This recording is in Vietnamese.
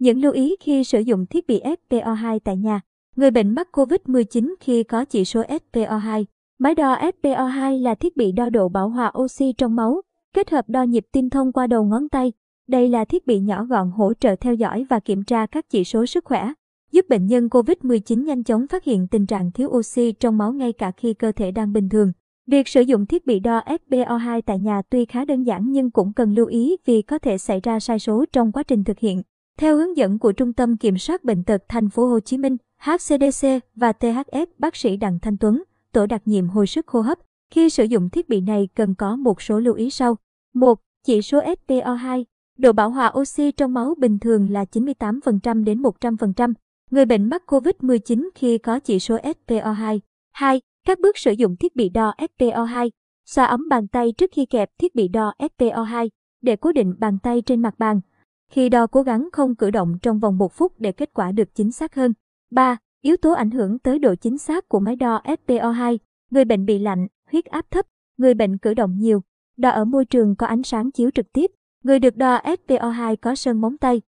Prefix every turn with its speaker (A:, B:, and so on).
A: Những lưu ý khi sử dụng thiết bị SPO2 tại nhà. Người bệnh mắc COVID-19 khi có chỉ số SPO2. Máy đo SPO2 là thiết bị đo độ bảo hòa oxy trong máu, kết hợp đo nhịp tim thông qua đầu ngón tay. Đây là thiết bị nhỏ gọn hỗ trợ theo dõi và kiểm tra các chỉ số sức khỏe, giúp bệnh nhân COVID-19 nhanh chóng phát hiện tình trạng thiếu oxy trong máu ngay cả khi cơ thể đang bình thường. Việc sử dụng thiết bị đo SPO2 tại nhà tuy khá đơn giản nhưng cũng cần lưu ý vì có thể xảy ra sai số trong quá trình thực hiện. Theo hướng dẫn của Trung tâm Kiểm soát Bệnh tật Thành phố Hồ Chí Minh, HCDC và THF, bác sĩ Đặng Thanh Tuấn, tổ đặc nhiệm hồi sức hô hấp, khi sử dụng thiết bị này cần có một số lưu ý sau. 1. Chỉ số SPO2. Độ bảo hòa oxy trong máu bình thường là 98% đến 100%. Người bệnh mắc COVID-19 khi có chỉ số SPO2. 2. Các bước sử dụng thiết bị đo SPO2. Xoa ấm bàn tay trước khi kẹp thiết bị đo SPO2 để cố định bàn tay trên mặt bàn. Khi đo cố gắng không cử động trong vòng 1 phút để kết quả được chính xác hơn. 3. Yếu tố ảnh hưởng tới độ chính xác của máy đo SPO2. Người bệnh bị lạnh, huyết áp thấp, người bệnh cử động nhiều, đo ở môi trường có ánh sáng chiếu trực tiếp, người được đo SPO2 có sơn móng tay,